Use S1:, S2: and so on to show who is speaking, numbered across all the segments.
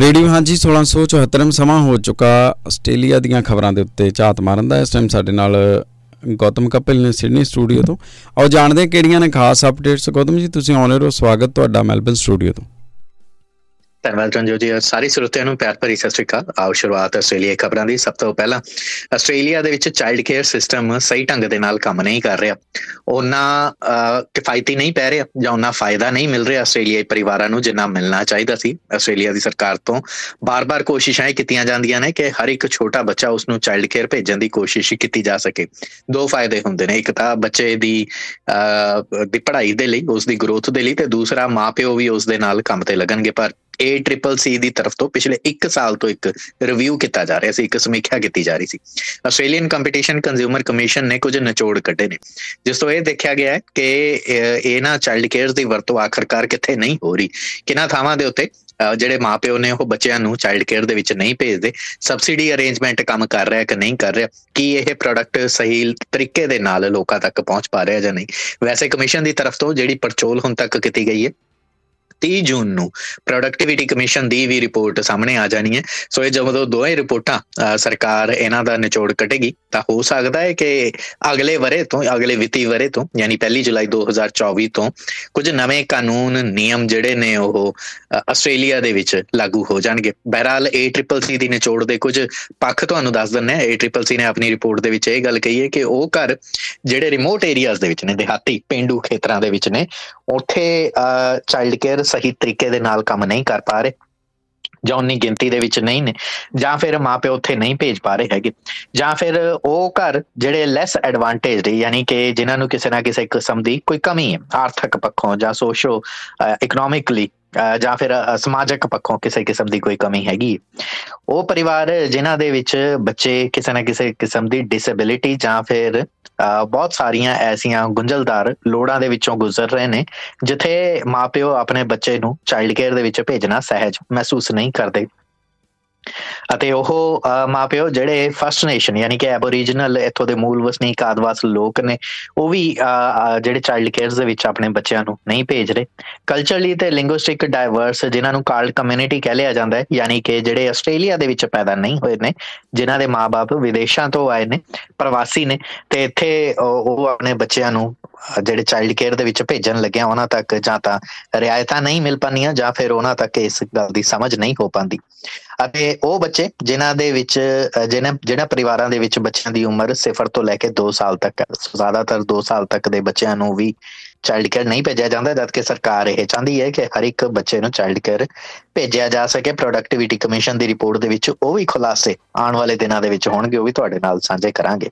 S1: Radio ਹਾਂਜੀ 1674 ਸਮਾਂ ਹੋ ਚੁੱਕਾ ਆਸਟ੍ਰੇਲੀਆ ਦੀਆਂ ਖਬਰਾਂ ਦੇ ਉੱਤੇ ਝਾਤ ਮਾਰਨ ਦਾ। ਇਸ ਟਾਈਮ ਸਾਡੇ ਨਾਲ ਗੌਤਮ ਕਪਿਲ ਨੇ ਸਿਡਨੀ ਸਟੂਡੀਓ ਤੋਂ। ਆਓ ਜਾਣਦੇ ਹਾਂ ਕਿਹੜੀਆਂ ਨੇ ਖਾਸ ਅਪਡੇਟਸ ਗੌਤਮ ਜੀ, ਤੁਸੀਂ ਆਨਰ ਹੋ। ਸਵਾਗਤ ਤੁਹਾਡਾ ਮੈਲਬਨ ਸਟੂਡੀਓ ਤੋਂ।
S2: ਧੰਨਵਾਦ ਰੰਜੋ ਜੀ। ਸਾਰੀ ਸਰੋਤਿਆਂ ਨੂੰ ਪਿਆਰ ਭਰੀ ਸਤਿ ਸ਼੍ਰੀ ਅਕਾਲ। ਆਓ ਸ਼ੁਰੂਆਤ ਆਸਟ੍ਰੇਲੀਆ ਖਬਰਾਂ ਦੀ। ਸਭ ਤੋਂ ਪਹਿਲਾਂ ਆਸਟ੍ਰੇਲੀਆ ਦੇ ਵਿੱਚ ਚਾਈਲਡ ਕੇਅਰ ਸਿਸਟਮ ਸਹੀ ਢੰਗ ਦੇ ਨਾਲ ਕੰਮ ਨਹੀਂ ਕਰ ਰਿਹਾ। ਉਹਨਾਂ ਕਿਫਾਇਤੀ ਨਹੀਂ ਪੈ ਰਿਹਾ ਜਾਂ ਉਹਨਾਂ ਫਾਇਦਾ ਨਹੀਂ ਮਿਲ ਰਿਹਾ ਆਸਟ੍ਰੇਲੀਆਈ ਪਰਿਵਾਰਾਂ ਨੂੰ ਜਿੰਨਾ ਮਿਲਣਾ ਚਾਹੀਦਾ ਸੀ। ਆਸਟ੍ਰੇਲੀਆ ਦੀ ਸਰਕਾਰ ਤੋਂ ਬਾਰ-ਬਾਰ ਕੋਸ਼ਿਸ਼ਾਂ ਕੀਤੀਆਂ ਜਾਂਦੀਆਂ ਨੇ ਕਿ ਹਰ ਇੱਕ ਛੋਟਾ ਬੱਚਾ ਉਸ ਨੂੰ ਚਾਈਲਡ ਕੇਅਰ ਭੇਜਣ ਦੀ ਕੋਸ਼ਿਸ਼ ਕੀਤੀ ਜਾ ਸਕੇ। ਦੋ ਫਾਇਦੇ ਹੁੰਦੇ ਨੇ। ਇੱਕ ਤਾਂ ਬੱਚੇ ਦੀ ਦੀ ਪੜ੍ਹਾਈ ਦੇ ਲਈ ਉਸ ਦੀ ਗਰੋਥ ਦੇ ਲਈ ਤੇ ਦੂਸਰਾ ਮਾਪਿਓ ਵੀ ਉਸ ਦੇ ਨਾਲ ਕੰਮ ਤੇ ਲੱਗਣਗੇ। ਪਰ ACCC ਦੀ ਤਰਫ ਤੋਂ ਪਿਛਲੇ 1 ਸਾਲ ਤੋਂ ਇੱਕ ਰਿਵਿਊ ਕੀਤਾ ਜਾ ਰਿਹਾ ਸੀ, ਇੱਕ ਸਮੀਖਿਆ ਕੀਤੀ ਜਾ ਰਹੀ ਸੀ। ਆਸਟ੍ਰੇਲੀਅਨ ਕੰਪੀਟੀਸ਼ਨ ਕੰਜ਼ਿਊਮਰ ਕਮਿਸ਼ਨ ਨੇ ਕੁਝ ਨਿਚੋੜ ਕੱਢੇ ਨੇ, ਜਿਸ ਤੋਂ ਇਹ ਦੇਖਿਆ ਗਿਆ ਹੈ ਕਿ ਇਹਨਾਂ ਚਾਈਲਡ ਕੇਅਰ ਦੀ ਵਰਤੋਂ ਆਖਰਕਾਰ ਕਿੱਥੇ ਨਹੀਂ ਹੋ ਰਹੀ। ਕਿਨਾਂ ਥਾਵਾਂ ਦੇ ਉੱਤੇ ਜਿਹੜੇ ਮਾਪਿਓ ਨੇ ਉਹ ਬੱਚਿਆਂ ਨੂੰ ਚਾਈਲਡ ਕੇਅਰ ਦੇ ਵਿੱਚ ਨਹੀਂ ਭੇਜਦੇ ਸਬਸਿਡੀ ਅਰੇਂਜਮੈਂਟ ਕੰਮ ਕਰ ਰਿਹਾ ਕਿ ਨਹੀਂ ਕਰ ਰਿਹਾ, ਕੀ ਇਹ ਪ੍ਰੋਡਕਟ ਸਹੀ ਤਰੀਕੇ ਦੇ ਨਾਲ ਲੋਕਾਂ ਤੱਕ ਪਹੁੰਚ ਪਾ ਰਿਹਾ ਜਾਂ ਨਹੀਂ? ਵੈਸੇ ਕਮਿਸ਼ਨ ਦੀ ਤਰਫ ਤੋਂ ਜਿਹੜੀ ਪਰਚੋਲ ਹੁਣ ਤੱਕ ਕੀਤੀ ਗਈ ਹੈ 30 ਜੂਨ ਨੂੰ ਪ੍ਰੋਡਕਟਿਵਿਟੀ ਕਮਿਸ਼ਨ ਦੀ ਵੀ ਰਿਪੋਰਟ ਸਾਹਮਣੇ ਆ ਜਾਣੀ ਹੈ। ਸੋ ਇਹ ਜਦੋਂ ਦੋਵੇਂ ਰਿਪੋਰਟਾਂ ਸਰਕਾਰ ਇਹਨਾਂ ਦਾ ਨਿਚੋੜ ਕੱਟੇਗੀ ਤਾਂ ਹੋ ਸਕਦਾ ਹੈ ਕਿ ਅਗਲੇ ਵਰੇ ਤੋਂ, ਅਗਲੇ ਵਿੱਤੀ ਵਰੇ ਤੋਂ, ਯਾਨੀ ਪਹਿਲੀ ਜੁਲਾਈ 2024 ਤੋਂ ਕੁਝ ਨਵੇਂ ਕਾਨੂੰਨ, ਨਿਯਮ ਜਿਹੜੇ ਨੇ ਉਹ ਆਸਟ੍ਰੇਲੀਆ ਦੇ ਵਿੱਚ ਲਾਗੂ ਹੋ ਜਾਣਗੇ। ਬਹਿਰਾਲ ACCC ਦੀ ਨਿਚੋੜ ਦੇ ਕੁਝ ਪੱਖ ਤੁਹਾਨੂੰ ਦੱਸ ਦਿੰਨੇ ਆ ACCC ਨੇ ਆਪਣੀ ਰਿਪੋਰਟ ਦੇ ਵਿੱਚ ਇਹ ਗੱਲ ਕਹੀ ਹੈ ਕਿ ਉਹ ਘਰ ਜਿਹੜੇ ਰਿਮੋਟ ਏਰੀਆਜ਼ ਦੇ ਵਿੱਚ ਨੇ, ਦਿਹਾਤੀ ਪਿੰਡੂ ਖੇਤਰਾਂ ਦੇ ਵਿੱਚ ਨੇ, ਉੱਥੇ ਚਾਈਲਡ ਕੇਅਰ ਸਹੀ ਤਰੀਕੇ ਦੇ ਨਾਲ ਕੰਮ ਨਹੀਂ ਕਰ ਪਾ ਰਹੇ ਜਾਂ ਉਨੀ ਗਿਣਤੀ ਦੇ ਵਿੱਚ ਨਹੀਂ ਨੇ, ਜਾਂ ਫਿਰ ਮਾਪੇ ਉੱਥੇ ਨਹੀਂ ਭੇਜ ਪਾ ਰਹੇ ਹੈਗੇ, ਜਾਂ ਫਿਰ ਉਹ ਘਰ ਜਿਹੜੇ ਲੈਸ ਐਡਵਾਂਟੇਜਡ ਯਾਨੀ ਕਿ ਜਿਨ੍ਹਾਂ ਨੂੰ ਕਿਸੇ ਨਾ ਕਿਸੇ ਕਿਸਮ ਦੀ ਕੋਈ ਕਮੀ ਹੈ, ਆਰਥਿਕ ਪੱਖੋਂ ਜਾਂ ਸੋਸ਼ੋ ਇਕਨੋਮਿਕਲੀ ਜਾਂ ਫਿਰ ਸਮਾਜਿਕ ਪੱਖੋਂ ਕਿਸੇ ਕਿਸਮ ਦੀ ਕੋਈ ਕਮੀ ਹੈਗੀ। ਉਹ ਪਰਿਵਾਰ ਜਿਨ੍ਹਾਂ ਦੇ ਵਿੱਚ ਬੱਚੇ ਕਿਸੇ ਨਾ ਕਿਸੇ ਕਿਸਮ ਦੀ ਡਿਸੇਬਿਲਿਟੀ ਜਾਂ ਫਿਰ ਬਹੁਤ ਸਾਰੀਆਂ ਐਸੀਆਂ ਗੁੰਝਲਦਾਰ ਲੋੜਾਂ ਦੇ ਵਿੱਚੋਂ ਗੁਜ਼ਰ ਰਹੇ ਨੇ, ਜਿੱਥੇ ਮਾਪਿਓ ਆਪਣੇ ਬੱਚੇ ਨੂੰ ਚਾਈਲਡ ਕੇਅਰ ਦੇ ਵਿੱਚ ਭੇਜਣਾ ਸਹਿਜ ਮਹਿਸੂਸ ਨਹੀਂ ਕਰਦੇ। ਅਤੇ ਉਹ ਮਾਪਿਓ ਜਿਹੜੇ ਫਸਟ ਨੇਸ਼ਨ ਯਾਨੀ ਕਿ ਐਬੋਰੀਜਨਲ ਇੱਥੋਂ ਦੇ ਮੂਲ ਵਸਨੀਕ ਆਦਿਵਾਸ ਲੋਕ ਨੇ, ਉਹ ਵੀ ਜਿਹੜੇ ਚਾਈਲਡ ਕੇਅਰਸ ਦੇ ਵਿੱਚ ਆਪਣੇ ਬੱਚਿਆਂ ਨੂੰ ਨਹੀਂ ਭੇਜ ਰਹੇ। ਕਲਚਰਲੀ ਤੇ ਲਿੰਗੁਇਸਟਿਕ ਡਾਈਵਰਸ ਜਿਨ੍ਹਾਂ ਨੂੰ ਕਾਲਡ ਕਮਿਊਨਿਟੀ ਕਹਿ ਲਿਆ ਜਾਂਦਾ ਹੈ, ਯਾਨੀ ਕਿ ਜਿਹੜੇ ਆਸਟ੍ਰੇਲੀਆ ਦੇ ਵਿੱਚ ਪੈਦਾ ਨਹੀਂ ਹੋਏ ਨੇ, ਜਿਨ੍ਹਾਂ ਦੇ ਮਾਪੇ ਵਿਦੇਸ਼ਾਂ ਤੋਂ ਆਏ ਨੇ, ਪ੍ਰਵਾਸੀ ਨੇ, ਤੇ ਇੱਥੇ ਉਹ ਆਪਣੇ ਬੱਚਿਆਂ ਨੂੰ ਜਿਹੜੇ ਚਾਈਲਡ ਕੇਅਰ ਦੇ ਵਿੱਚ ਭੇਜਣ ਲੱਗਿਆ, ਉਹਨਾਂ ਤੱਕ ਜਾਂ ਤਾਂ ਰਿਆਇਤਾਂ ਨਹੀਂ ਮਿਲ ਪਾਣੀਆਂ ਜਾਂ ਫਿਰ ਉਹਨਾਂ ਤੱਕ ਇਸ ਗੱਲ ਦੀ ਸਮਝ ਨਹੀਂ ਹੋ ਪਾਂਦੀ ਅਤੇ ਉਹ ਬੱਚੇ ਜਿਨ੍ਹਾਂ ਦੇ ਵਿੱਚ ਜਿਹਨਾਂ ਜਿਹੜਾ ਪਰਿਵਾਰਾਂ ਦੇ ਵਿੱਚ ਬੱਚਿਆਂ ਦੀ ਉਮਰ 0 ਤੋਂ ਲੈ ਕੇ 2 ਸਾਲ ਤੱਕ ਹੈ। ਜ਼ਿਆਦਾਤਰ 2 ਸਾਲ ਤੱਕ ਦੇ ਬੱਚਿਆਂ ਨੂੰ ਵੀ ਚਾਈਲਡ ਕੇਅਰ ਨਹੀਂ ਭੇਜਿਆ ਜਾਂਦਾ ਜਦਕਿ ਸਰਕਾਰ ਇਹ ਚਾਹੁੰਦੀ ਹੈ ਕਿ ਹਰ ਇੱਕ ਬੱਚੇ ਨੂੰ ਚਾਈਲਡ ਕੇਅਰ ਭੇਜਿਆ ਜਾ ਸਕੇ। ਪ੍ਰੋਡਕਟਿਵਿਟੀ ਕਮਿਸ਼ਨ ਦੀ ਰਿਪੋਰਟ ਦੇ ਵਿੱਚ ਉਹ ਵੀ ਖੁਲਾਸੇ ਆਉਣ ਵਾਲੇ ਦਿਨਾਂ ਦੇ ਵਿੱਚ ਹੋਣਗੇ, ਉਹ ਵੀ ਤੁਹਾਡੇ ਨਾਲ ਸਾਂਝੇ ਕਰਾਂਗੇ।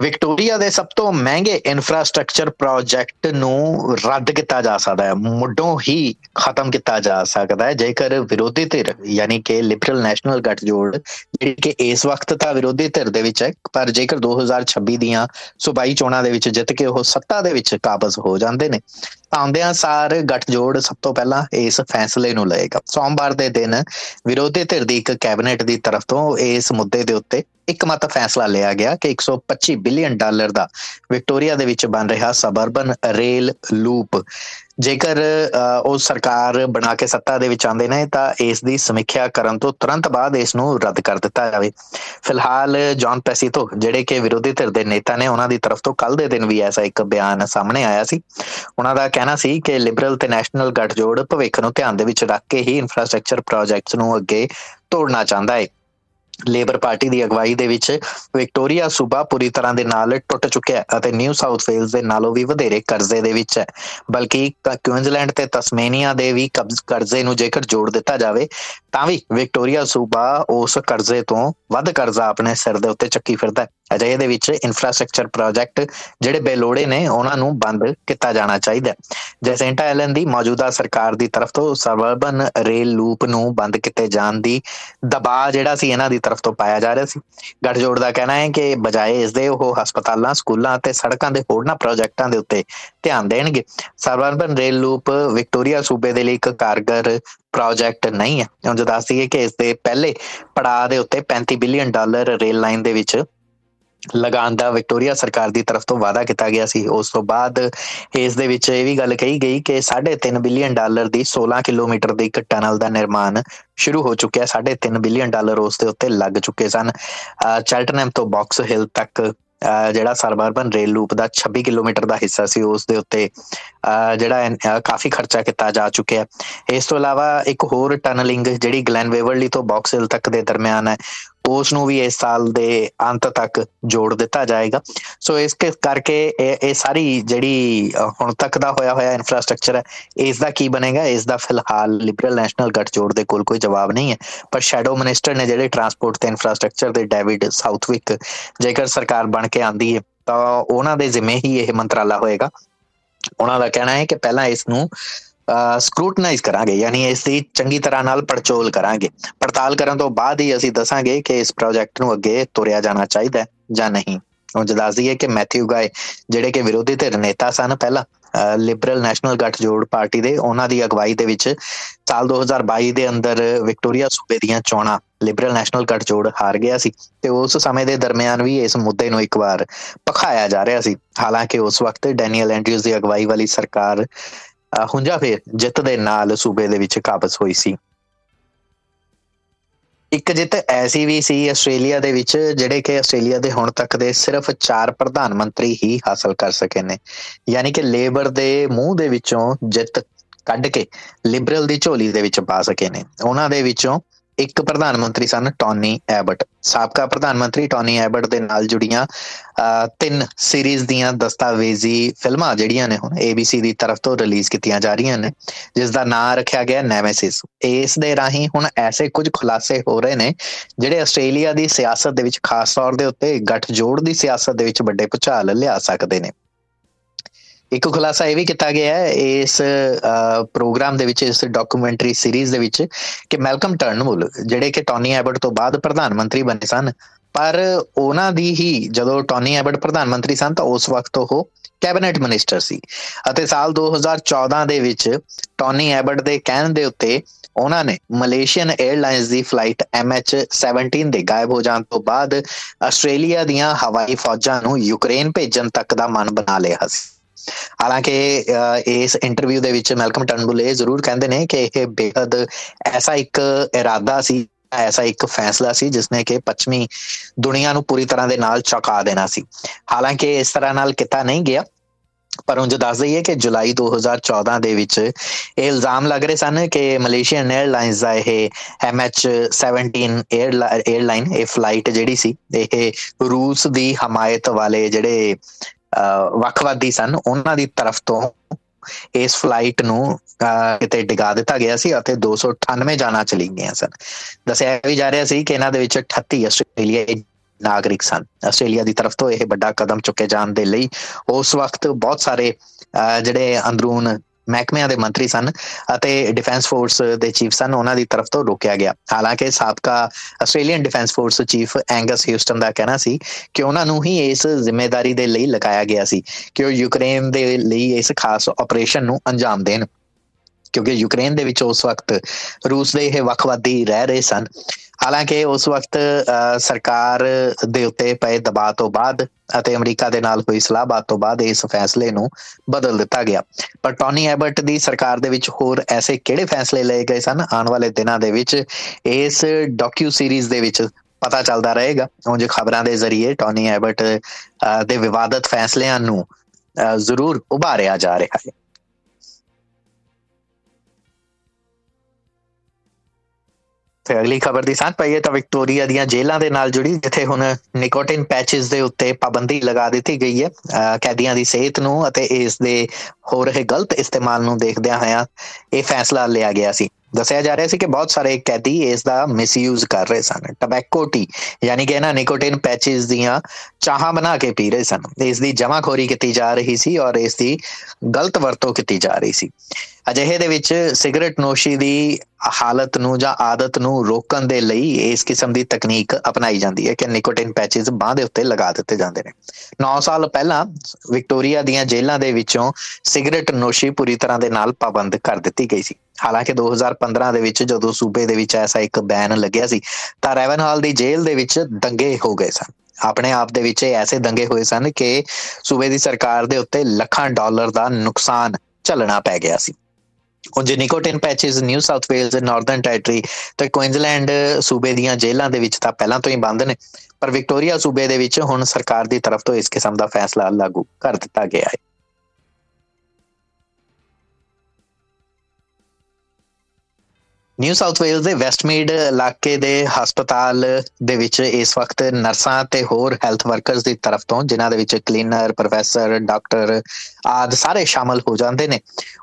S2: ਵਿਕਟੋਰੀਆ ਦੇ ਸਭ ਤੋਂ ਮਹਿੰਗੇ ਇਨਫਰਾਸਟ੍ਰਕਚਰ ਪ੍ਰੋਜੈਕਟ ਨੂੰ ਰੱਦ ਕੀਤਾ ਜਾ ਸਕਦਾ ਹੈ, ਮੁੱਢੋਂ ਹੀ ਖਤਮ ਕੀਤਾ ਜਾ ਸਕਦਾ ਹੈ, ਜੇਕਰ ਵਿਰੋਧੀ ਧਿਰ ਯਾਨੀ ਕਿ ਲਿਬਰਲ ਨੈਸ਼ਨਲ ਗੱਠਜੋੜ ਜਿਹੜੀ ਕਿ ਇਸ ਵਕਤ ਤਾਂ ਵਿਰੋਧੀ ਧਿਰ ਦੇ ਵਿੱਚ ਹੈ, ਪਰ ਜੇਕਰ 2026 ਦੀਆਂ ਸੁਬਾਈ ਚੋਣਾਂ ਦੇ ਵਿੱਚ ਜਿੱਤ ਕੇ ਉਹ ਸੱਤਾ ਦੇ ਵਿੱਚ ਕਾਬਜ਼ ਹੋ ਜਾਂਦੇ ਨੇ ਆਉਂਦਿਆਂ ਸਾਰ ਗੱਠਜੋੜ ਸਭ ਤੋਂ ਪਹਿਲਾਂ ਇਸ ਫੈਸਲੇ ਨੂੰ ਲਏਗਾ। ਸੋਮਵਾਰ ਦੇ ਦਿਨ ਵਿਰੋਧੀ ਧਿਰ ਦੀ ਇੱਕ ਕੈਬਨਿਟ ਦੀ ਤਰਫ ਤੋਂ ਇਸ ਮੁੱਦੇ ਦੇ ਉੱਤੇ ਇੱਕਮਤ ਫੈਸਲਾ ਲਿਆ ਗਿਆ ਕਿ 125 ਬਿਲੀਅਨ ਡਾਲਰ ਦਾ ਵਿਕਟੋਰੀਆ ਦੇ ਵਿੱਚ ਬਣ ਰਿਹਾ ਸਬਰਬਨ ਰੇਲ ਲੂਪ ਜੇਕਰ ਉਹ ਸਰਕਾਰ ਬਣਾ ਕੇ ਸੱਤਾ ਦੇ ਵਿੱਚ ਆਉਂਦੇ ਨੇ, ਤਾਂ ਇਸ ਦੀ ਸਮੀਖਿਆ ਕਰਨ ਤੋਂ ਤੁਰੰਤ ਬਾਅਦ ਇਸ ਨੂੰ ਰੱਦ ਕਰ ਦਿੱਤਾ ਜਾਵੇ। ਫਿਲਹਾਲ ਜੌਨ ਪੈਸੀਤੋ, ਜਿਹੜੇ ਕਿ ਵਿਰੋਧੀ ਧਿਰ ਦੇ ਨੇਤਾ ਨੇ, ਉਹਨਾਂ ਦੀ ਤਰਫ ਤੋਂ ਕੱਲ ਦੇ ਦਿਨ ਵੀ ਐਸਾ ਇੱਕ ਬਿਆਨ ਸਾਹਮਣੇ ਆਇਆ ਸੀ। ਉਹਨਾਂ ਦਾ ਕਹਿਣਾ ਸੀ ਕਿ ਲਿਬਰਲ ਤੇ ਨੈਸ਼ਨਲ ਗੱਠਜੋੜ ਭਵਿੱਖ ਨੂੰ ਧਿਆਨ ਦੇ ਵਿੱਚ ਰੱਖ ਕੇ ਹੀ ਇਨਫਰਾਸਟ੍ਰਕਚਰ ਪ੍ਰੋਜੈਕਟਸ ਨੂੰ ਅੱਗੇ ਤੋੜਨਾ ਚਾਹੁੰਦਾ ਹੈ ਲੇਬਰ ਪਾਰਟੀ ਦੀ ਅਗਵਾਈ ਦੇ ਵਿੱਚ ਵਿਕਟੋਰੀਆ ਸੂਬਾ ਪੂਰੀ ਤਰ੍ਹਾਂ ਦੇ ਨਾਲ ਟੁੱਟ ਚੁੱਕਿਆ ਹੈ ਅਤੇ ਨਿਊ ਸਾਊਥ ਵੇਲਜ਼ ਦੇ ਨਾਲੋਂ ਵੀ ਵਧੇਰੇ ਕਰਜ਼ੇ ਦੇ ਵਿੱਚ ਹੈ। ਬਲਕਿ ਕੁਇਨਜ਼ਲੈਂਡ ਤੇ ਤਸਮੇਨੀਆ ਦੇ ਵੀ ਕਰਜ਼ੇ ਨੂੰ ਜੇਕਰ ਜੋੜ ਦਿੱਤਾ ਜਾਵੇ, ਤਾਂ ਵੀ ਵਿਕਟੋਰੀਆ ਸੂਬਾ ਉਸ ਕਰਜ਼ੇ ਤੋਂ ਵੱਧ ਕਰਜ਼ਾ ਆਪਣੇ ਸਿਰ ਦੇ ਉੱਤੇ ਚੱਕੀ ਫਿਰਦਾ ਹੈ। ਅਜਿਹੇ ਦੇ ਵਿੱਚ ਇਨਫਰਾਸਟ੍ਰਕਚਰ ਪ੍ਰੋਜੈਕਟ ਜਿਹੜੇ ਬੇਲੋੜੇ ਨੇ, ਉਹਨਾਂ ਨੂੰ ਬੰਦ ਕੀਤਾ ਜਾਣਾ ਚਾਹੀਦਾ ਹੈ। ਜੈਸੈਂਟਾ ਐਲਨ ਦੀ ਮੌਜੂਦਾ ਸਰਕਾਰ ਦੀ ਤਰਫ ਤੋਂ ਸਰਵਰਬਨ ਰੇਲ ਲੂਪ ਨੂੰ ਬੰਦ ਕੀਤੇ ਜਾਣ ਦੀ ਦਬਾਅ ਜਿਹੜਾ ਸੀ, ਇਹਨਾਂ ਦੀ ਤਰਫ ਤੋਂ ਪਾਇਆ ਜਾ ਰਿਹਾ ਸੀ। ਗੱਠਜੋੜ ਦਾ ਕਹਿਣਾ ਹੈ ਕਿ ਬਜਾਏ ਇਸ ਦੇ ਉਹ ਹਸਪਤਾਲਾਂ, ਸਕੂਲਾਂ ਅਤੇ ਸੜਕਾਂ ਦੇ ਹੋਰਨਾਂ ਪ੍ਰੋਜੈਕਟਾਂ ਦੇ ਉੱਤੇ ਧਿਆਨ ਦੇਣਗੇ। ਸਰਵਰਬਨ ਰੇਲ ਲੂਪ ਵਿਕਟੋਰੀਆ ਸੂਬੇ ਦੇ ਲਈ ਇੱਕ ਕਾਰਗਰ ਪ੍ਰੋਜੈਕਟ ਨਹੀਂ ਹੈ। ਉਂਝ ਦੱਸਦੀ ਹੈ ਕਿ ਇਸ ਦੇ ਪਹਿਲੇ ਪੜਾਅ ਦੇ ਉੱਤੇ 35 ਬਿਲੀਅਨ ਡਾਲਰ ਰੇਲ ਲਾਈਨ ਦੇ ਵਿੱਚ ਲਗਾਉਣ ਦਾ ਵਿਕਟੋਰੀਆ ਸਰਕਾਰ ਦੀ ਤਰਫ ਤੋਂ ਵਾਅਦਾ ਕੀਤਾ ਗਿਆ ਸੀ। ਉਸ ਤੋਂ ਬਾਅਦ ਇਸ ਦੇ ਵਿੱਚ ਇਹ ਵੀ ਗੱਲ ਕਹੀ ਗਈ ਕਿ 3.5 ਬਿਲੀਅਨ ਡਾਲਰ ਦੀ 16 ਕਿਲੋਮੀਟਰ ਦੀ ਇੱਕ ਟਨਲ ਦਾ ਨਿਰਮਾਣ ਸ਼ੁਰੂ ਹੋ ਚੁੱਕਿਆ 3.5 ਬਿਲੀਅਨ ਡਾਲਰ ਉਸ ਦੇ ਉੱਤੇ ਲੱਗ ਚੁੱਕੇ ਸਨ। ਚੈਲਟਨਮ ਤੋਂ ਬਾਕਸ ਹਿਲ ਤੱਕ ਜਿਹੜਾ ਸਰਬਰਬਨ ਰੇਲ ਲੂਪ ਦਾ 26 ਕਿਲੋਮੀਟਰ ਦਾ ਹਿੱਸਾ ਸੀ, ਉਸ ਦੇ ਉੱਤੇ ਜਿਹੜਾ ਕਾਫੀ ਖਰਚਾ ਕੀਤਾ ਜਾ ਚੁੱਕਿਆ ਇਸ ਤੋਂ ਇਲਾਵਾ ਇੱਕ ਹੋਰ ਟਨਲਿੰਗ ਜਿਹੜੀ ਗਲੈਨ ਵੇਵਰਲੀ ਤੋਂ ਬਾਕਸਹਿਲ ਤੱਕ ਦੇ ਦਰਮਿਆਨ ਹੈ ਉਸ ਨੂੰ ਵੀ ਇਸ ਸਾਲ ਦੇ ਅੰਤ ਤੱਕ ਜੋੜ ਦਿੱਤਾ ਜਾਏਗਾ। ਸੋ ਇਸ ਕਰਕੇ ਇਹ ਸਾਰੀ ਜਿਹੜੀ ਹੁਣ ਤੱਕ ਦਾ ਹੋਇਆ ਹੋਇਆ ਇਨਫਰਾਸਟ੍ਰਕਚਰ ਹੈ, ਇਸ ਦਾ ਕੀ ਬਣੇਗਾ? ਇਸ ਦਾ ਫਿਲਹਾਲ ਲਿਬਰਲ ਨੈਸ਼ਨਲ ਗੱਠਜੋੜ ਦੇ ਕੋਲ ਕੋਈ ਜਵਾਬ ਨਹੀਂ ਹੈ। ਪਰ ਸ਼ੈਡੋ ਮਿਨਿਸਟਰ ਨੇ ਜਿਹੜੇ ਟਰਾਂਸਪੋਰਟ ਤੇ ਇਨਫਰਾਸਟ੍ਰਕਚਰ ਦੇ ਡੇਵਿਡ ਸਾਊਥਵਿਕ ਜੇਕਰ ਸਰਕਾਰ ਬਣ ਕੇ ਆਂਦੀ ਹੈ, ਤਾਂ ਉਹਨਾਂ ਦੇ ਜ਼ਿੰਮੇ ਹੀ ਇਹ ਮੰਤਰਾਲਾ ਹੋਏਗਾ। ਉਹਨਾਂ ਦਾ ਕਹਿਣਾ ਹੈ ਕਿ ਪਹਿਲਾਂ ਇਸ ਨੂੰ ਸਕਰੂਟਨਾਈਜ਼ ਕਰਾਂਗੇ, ਯਾਨੀ ਇਸ ਦੀ ਚੰਗੀ ਤਰ੍ਹਾਂ ਨਾਲ ਪੜਚੋਲ ਕਰਾਂਗੇ। ਪੜਤਾਲ ਕਰਨ ਤੋਂ ਬਾਅਦ ਹੀ ਅਸੀਂ ਦੱਸਾਂਗੇ ਕਿ ਇਸ ਪ੍ਰੋਜੈਕਟ ਨੂੰ ਅੱਗੇ ਤੁਰਿਆ ਜਾਣਾ ਚਾਹੀਦਾ ਜਾਂ ਨਹੀਂ। ਉਹ ਜਦਾਜ਼ੀ ਹੈ ਕਿ ਮੈਥਿਊ ਗਾਏ ਜਿਹੜੇ ਕਿ ਵਿਰੋਧੀ ਧਿਰ ਨੇਤਾ ਸਨ ਪਹਿਲਾਂ ਲਿਬਰਲ ਨੈਸ਼ਨਲ ਗੱਠਜੋੜ ਪਾਰਟੀ ਦੇ, ਉਹਨਾਂ ਦੀ ਅਗਵਾਈ ਦੇ ਵਿੱਚ ਸਾਲ 2022 ਦੇ ਅੰਦਰ ਵਿਕਟੋਰੀਆ ਸੂਬੇ ਦੀਆਂ ਚੋਣਾਂ ਲਿਬਰਲ ਨੈਸ਼ਨਲ ਗੱਠਜੋੜ ਹਾਰ ਗਿਆ ਸੀ ਤੇ ਉਸ ਸਮੇਂ ਦੇ ਦਰਮਿਆਨ ਵੀ ਇਸ ਮੁੱਦੇ ਨੂੰ ਇੱਕ ਵਾਰ ਪਖਾਇਆ ਜਾ ਰਿਹਾ ਸੀ। ਹਾਲਾਂਕਿ ਉਸ ਵਕਤ ਡੈਨੀਅਲ ਐਂਡਰਿਊਜ਼ ਦੀ ਅਗਵਾਈ ਵਾਲੀ ਸਰਕਾਰ ਹੁੰਜਾ ਫੇਰ ਜਿੱਤ ਦੇ ਨਾਲ ਸੂਬੇ ਦੇ ਵਿੱਚ ਕਾਬਜ਼ ਹੋਈ ਸੀ। ਇੱਕ ਜਿੱਤ ਐਸੀ ਵੀ ਸੀ ਆਸਟ੍ਰੇਲੀਆ ਦੇ ਵਿੱਚ, ਜਿਹੜੇ ਕਿ ਆਸਟ੍ਰੇਲੀਆ ਦੇ ਹੁਣ ਤੱਕ ਦੇ ਸਿਰਫ 4 ਪ੍ਰਧਾਨ ਮੰਤਰੀ ਹੀ ਹਾਸਲ ਕਰ ਸਕੇ ਨੇ। ਯਾਨੀ ਕਿ ਲੇਬਰ ਦੇ ਮੂੰਹ ਦੇ ਵਿੱਚੋਂ ਜਿੱਤ ਕੱਢ ਕੇ ਲਿਬਰਲ ਦੀ ਝੋਲੀ ਦੇ ਵਿੱਚ ਪਾ ਸਕੇ ਨੇ। ਉਹਨਾਂ ਦੇ ਵਿੱਚੋਂ ਇੱਕ ਪ੍ਰਧਾਨ ਮੰਤਰੀ ਸਨ, ਟੌਨੀ ਐਬਟ। ਸਾਬਕਾ ਪ੍ਰਧਾਨ ਮੰਤਰੀ ਟੌਨੀ ਐਬਟ ਦੇ ਨਾਲ ਜੁੜੀਆਂ ਤਿੰਨ ਸੀਰੀਜ਼ ਦੀਆਂ ਦਸਤਾਵੇਜ਼ੀ ਫਿਲਮਾਂ ਜਿਹੜੀਆਂ ਨੇ ਹੁਣ ABC ਦੀ ਤਰਫ ਤੋਂ ਰਿਲੀਜ਼ ਕੀਤੀਆਂ ਜਾ ਰਹੀਆਂ ਨੇ ਜਿਸ ਦਾ ਨਾਮ ਰੱਖਿਆ ਗਿਆ ਨੈਮੇਸਿਸ ਇਸ ਦੇ ਰਾਹੀਂ ਹੁਣ ਐਸੇ ਕੁਝ ਖੁਲਾਸੇ ਹੋ ਰਹੇ ਨੇ, ਜਿਹੜੇ ਆਸਟ੍ਰੇਲੀਆ ਦੀ ਸਿਆਸਤ ਦੇ ਵਿੱਚ ਖਾਸ ਤੌਰ ਦੇ ਉੱਤੇ ਗੱਠਜੋੜ ਦੀ ਸਿਆਸਤ ਦੇ ਵਿੱਚ ਵੱਡੇ ਭੁਚਾਲ ਲਿਆ ਸਕਦੇ ਨੇ। ਇੱਕ ਖੁਲਾਸਾ ਇਹ ਵੀ ਕੀਤਾ ਗਿਆ ਹੈ, ਇਸ ਪ੍ਰੋਗਰਾਮ ਦੇ ਵਿੱਚ, ਇਸ ਡਾਕੂਮੈਂਟਰੀ ਸੀਰੀਜ਼ ਦੇ ਵਿੱਚ ਕਿ ਮੈਲਕਮ ਟਰਨਬੁਲ ਜਿਹੜੇ ਕਿ ਟੌਨੀ ਐਬਟ ਤੋਂ ਬਾਅਦ ਪ੍ਰਧਾਨ ਮੰਤਰੀ ਬਣੇ ਸਨ, ਪਰ ਉਹਨਾਂ ਦੀ ਹੀ ਜਦੋਂ ਟੌਨੀ ਐਬਟ ਪ੍ਰਧਾਨ ਮੰਤਰੀ ਸਨ ਤਾਂ ਉਸ ਵਕਤ ਉਹ ਕੈਬਨਿਟ ਮਿਨਿਸਟਰ ਸੀ ਅਤੇ ਸਾਲ 2014 ਦੇ ਵਿੱਚ ਟੌਨੀ ਐਬਟ ਦੇ ਕਹਿਣ ਦੇ ਉੱਤੇ ਉਹਨਾਂ ਨੇ ਮਲੇਸ਼ੀਅਨ 에ਅਰਲਾਈਨਸ ਦੀ ਫਲਾਈਟ MH17 ਦੇ ਗਾਇਬ ਹੋ ਜਾਣ ਤੋਂ ਬਾਅਦ ਆਸਟ੍ਰੇਲੀਆ ਦੀਆਂ ਹਵਾਈ ਫੌਜਾਂ ਨੂੰ ਯੂਕਰੇਨ ਭੇਜਣ ਤੱਕ ਦਾ ਮਨ ਬਣਾ ਲਿਆ ਸੀ। ਹਾਲਾਂਕਿ ਇਸ ਇੰਟਰਵਿਊ ਦੇ ਵਿੱਚ ਮੈਲਕਮ ਟਰਨਬੁਲ ਇਹ ਜ਼ਰੂਰ ਕਹਿੰਦੇ ਨੇ ਕਿ ਇਹ ਬੇਹਦ ਐਸਾ ਇੱਕ ਇਰਾਦਾ ਸੀ, ਐਸਾ ਇੱਕ ਫੈਸਲਾ ਸੀ ਜਿਸਨੇ ਕਿ ਪੱਛਮੀ ਦੁਨੀਆ ਨੂੰ ਪੂਰੀ ਤਰ੍ਹਾਂ ਦੇ ਨਾਲ ਚੌਕਾ ਦੇਣਾ ਸੀ। ਹਾਲਾਂਕਿ, ਇਸ ਤਰ੍ਹਾਂ ਨਾਲ ਕੀਤਾ ਨਹੀਂ ਗਿਆ, ਪਰ ਉਹ ਦੱਸ ਦਈਏ ਕਿ ਜੁਲਾਈ 2014 ਦੇ ਵਿੱਚ ਇਹ ਇਲਜ਼ਾਮ ਲੱਗ ਰਹੇ ਸਨ ਕਿ ਮਲੇਸ਼ੀਅਨ 에ਅਰਲਾਈਨਸ ਦਾ ਇਹ MH17 에ਅਰਲਾਈਨ ਇਹ ਫਲਾਈਟ ਜਿਹੜੀ ਸੀ, ਇਹ ਰੂਸ ਦੀ ਹਮਾਇਤ ਵਾਲੇ ਜਿਹੜੇ ਵੱਖਵਾਦੀ ਸਨ। ਉਹਨਾਂ ਦੀ ਤਰਫ ਤੋਂ ਇਸ ਫਲਾਈਟ ਨੂੰ ਕਿਤੇ ਡਿਗਾ ਦਿੱਤਾ ਗਿਆ ਸੀ ਅਤੇ 298 ਜਾਨਾਂ ਚਲੀ ਗਈਆਂ ਸਨ। ਦੱਸਿਆ ਵੀ ਜਾ ਰਿਹਾ ਸੀ ਕਿ ਇਹਨਾਂ ਦੇ ਵਿੱਚ 38 ਆਸਟ੍ਰੇਲੀਆ ਨਾਗਰਿਕ ਸਨ। ਆਸਟ੍ਰੇਲੀਆ ਦੀ ਤਰਫ ਤੋਂ ਇਹ ਵੱਡਾ ਕਦਮ ਚੁੱਕੇ ਜਾਣ ਦੇ ਲਈ ਉਸ ਵਕਤ ਬਹੁਤ ਸਾਰੇ ਜਿਹੜੇ ਅੰਦਰੂਨ ਮਹਿਕਮਿਆਂ ਦੇ ਮੰਤਰੀ ਸਨ ਅਤੇ ਡਿਫੈਂਸ ਫੋਰਸ ਦੇ ਚੀਫ ਸਨ, ਉਹਨਾਂ ਦੀ ਤਰਫ ਤੋਂ ਰੋਕਿਆ ਗਿਆ। ਹਾਲਾਂਕਿ ਸਾਬਕਾ Australian defence force chief Angus Houston ਦਾ ਕਹਿਣਾ ਸੀ ਕਿ ਉਹਨਾਂ ਨੂੰ ਹੀ ਇਸ ਜ਼ਿੰਮੇਵਾਰੀ ਦੇ ਲਈ ਲਗਾਇਆ ਗਿਆ ਸੀ ਕਿ ਉਹ ਯੂਕਰੇਨ ਦੇ ਲਈ ਇਸ ਖਾਸ ਆਪਰੇਸ਼ਨ ਨੂੰ ਅੰਜਾਮ ਦੇਣ। ਕਿਉਂਕਿ ਯੂਕਰੇਨ ਦੇ ਵਿੱਚ ਉਸ ਵਕਤ ਰੂਸ ਦੇ ਇਹ ਵੱਖਵਾਦੀ ਰਹਿ ਰਹੇ ਸਨ। ਹਾਲਾਂਕਿ ਉਸ ਵਕਤ ਸਰਕਾਰ ਦੇ ਉੱਤੇ ਪਏ ਦਬਾਅ ਤੋਂ ਬਾਅਦ ਅਤੇ ਅਮਰੀਕਾ ਦੇ ਨਾਲ ਹੋਈ ਸਲਾਹਬਾਤ ਤੋਂ ਬਾਅਦ ਇਸ ਫੈਸਲੇ ਨੂੰ ਬਦਲ ਦਿੱਤਾ ਗਿਆ। ਪਰ ਟੌਨੀ ਐਬਰਟ ਦੀ ਸਰਕਾਰ ਦੇ ਵਿੱਚ ਹੋਰ ਐਸੇ ਕਿਹੜੇ ਫੈਸਲੇ ਲਏ ਗਏ ਸਨ? ਆਉਣ ਵਾਲੇ ਦਿਨਾਂ ਦੇ ਵਿੱਚ ਇਸ ਡਾਕਿਊ ਸੀਰੀਜ਼ ਦੇ ਵਿੱਚ ਪਤਾ ਚੱਲਦਾ ਰਹੇਗਾ। ਉਹ ਜੋ ਖਬਰਾਂ ਦੇ ਜ਼ਰੀਏ ਟੌਨੀ ਐਬਰਟ ਦੇ ਵਿਵਾਦਤ ਫੈਸਲਿਆਂ ਨੂੰ ਜ਼ਰੂਰ ਉਭਾਰਿਆ ਜਾ ਰਿਹਾ ਹੈ। ਤੇ ਅਗਲੀ ਖਬਰ ਦੀ ਸਾਂਝ ਪਈਏ ਤਾਂ ਵਿਕਟੋਰੀਆ ਦੀਆਂ ਜੇਲ੍ਹਾਂ ਦੇ ਨਾਲ ਜੁੜੀ, ਜਿੱਥੇ ਹੁਣ ਨਿਕੋਟਿਨ ਪੈਚਸ ਦੇ ਉੱਤੇ ਪਾਬੰਦੀ ਲਗਾ ਦਿੱਤੀ ਗਈ ਹੈ। ਕੈਦੀਆਂ ਦੀ ਸਿਹਤ ਨੂੰ ਅਤੇ ਇਸ ਦੇ ਹੋ ਰਹੇ ਗਲਤ ਇਸਤੇਮਾਲ ਨੂੰ ਦੇਖਦਿਆਂ ਹੋਇਆਂ ਇਹ ਫੈਸਲਾ ਲਿਆ ਗਿਆ ਸੀ। ਦੱਸਿਆ ਜਾ ਰਿਹਾ ਸੀ ਕਿ ਬਹੁਤ ਸਾਰੇ ਕੈਦੀ ਇਸ ਦਾ ਮਿਸਯੂਜ਼ ਕਰ ਰਹੇ ਸਨ। ਟਬੈਕੋ ਟੀ, ਯਾਨੀ ਕਿ ਇਹਨਾਂ ਨਿਕੋਟਿਨ ਪੈਚਸ ਦੀਆਂ ਚਾਹਾਂ ਬਣਾ ਕੇ ਪੀ ਰਹੇ ਸਨ। ਇਸ ਦੀ ਜਮਾਖੋਰੀ ਕੀਤੀ ਜਾ ਰਹੀ ਸੀ ਔਰ ਇਸ ਦੀ ਗਲਤ ਵਰਤੋਂ ਕੀਤੀ ਜਾ ਰਹੀ ਸੀ। ਅਜਿਹੇ ਦੇ ਵਿੱਚ ਸਿਗਰਟ ਨੋਸ਼ੀ ਦੀ ਹਾਲਤ ਨੂੰ ਜਾਂ ਆਦਤ ਨੂੰ ਰੋਕਣ ਦੇ ਲਈ ਇਸ ਕਿਸਮ ਦੀ ਤਕਨੀਕ ਅਪਣਾਈ ਜਾਂਦੀ ਹੈ ਕਿ ਨਿਕੋਟਿਨ ਪੈਚਸ ਬਾਹ ਦੇ ਉੱਤੇ ਲਗਾ ਦਿੱਤੇ ਜਾਂਦੇ ਨੇ। 9 ਸਾਲ ਪਹਿਲਾਂ ਵਿਕਟੋਰੀਆ ਦੀਆਂ ਜੇਲ੍ਹਾਂ ਦੇ ਵਿੱਚੋਂ ਸਿਗਰਟ ਨੋਸ਼ੀ ਪੂਰੀ ਤਰ੍ਹਾਂ ਦੇ ਨਾਲ ਪਾਬੰਦ ਕਰ ਦਿੱਤੀ ਗਈ ਸੀ। ਹਾਲਾਂਕਿ 2015 ਦੇ ਵਿੱਚ ਜਦੋਂ ਸੂਬੇ ਦੇ ਵਿੱਚ ਐਸਾ ਇੱਕ ਬੈਨ ਲੱਗਿਆ ਸੀ, ਤਾਂ ਰੈਵਨ ਹਾਲ ਦੀ ਜੇਲ੍ਹ ਦੇ ਵਿੱਚ ਦੰਗੇ ਹੋ ਗਏ ਸਨ। ਆਪਣੇ ਆਪ ਦੇ ਵਿੱਚ ਐਸੇ ਦੰਗੇ ਹੋਏ ਸਨ ਕਿ ਸੂਬੇ ਦੀ ਸਰਕਾਰ ਦੇ ਉੱਤੇ ਲੱਖਾਂ ਡਾਲਰ ਦਾ ਨੁਕਸਾਨ ਝੱਲਣਾ ਪੈ ਗਿਆ ਸੀ। ਉਂਝ nicotine patches New South Wales Northern Territory ਤੇ ਕੁਇਨਜ਼ਲੈਂਡ ਸੂਬੇ ਦੀਆਂ ਜੇਲ੍ਹਾਂ ਦੇ ਵਿੱਚ ਤਾਂ ਪਹਿਲਾਂ ਤੋਂ ਹੀ ਬੰਦ ਨੇ। ਪਰ ਵਿਕਟੋਰੀਆ ਸੂਬੇ ਦੇ ਵਿੱਚ ਹੁਣ ਸਰਕਾਰ ਦੀ ਤਰਫ ਤੋਂ ਇਸ ਕਿਸਮ ਦਾ ਫੈਸਲਾ ਲਾਗੂ ਕਰ ਦਿੱਤਾ ਗਿਆ ਹੈ। ਨਿਊ ਸਾਊਥ ਵੇਲਜ਼ ਦੇ ਵੈਸਟਮੀਡ ਇਲਾਕੇ ਦੇ ਹਸਪਤਾਲ ਦੇ ਵਿੱਚ ਇਸ ਵਕਤ ਨਰਸਾਂ ਤੇ ਹੋਰ ਹੈਲਥ ਵਰਕਰਸ ਦੀ ਤਰਫ ਤੋਂ, ਜਿਨ੍ਹਾਂ ਦੇ ਵਿੱਚ ਕਲੀਨਰ ਪ੍ਰੋਫੈਸਰ ਡਾਕਟਰ ਆਦ ਸਾਰੇ ਸ਼ਾਮਲ ਹੋ ਜਾਂਦੇ ਨੇ।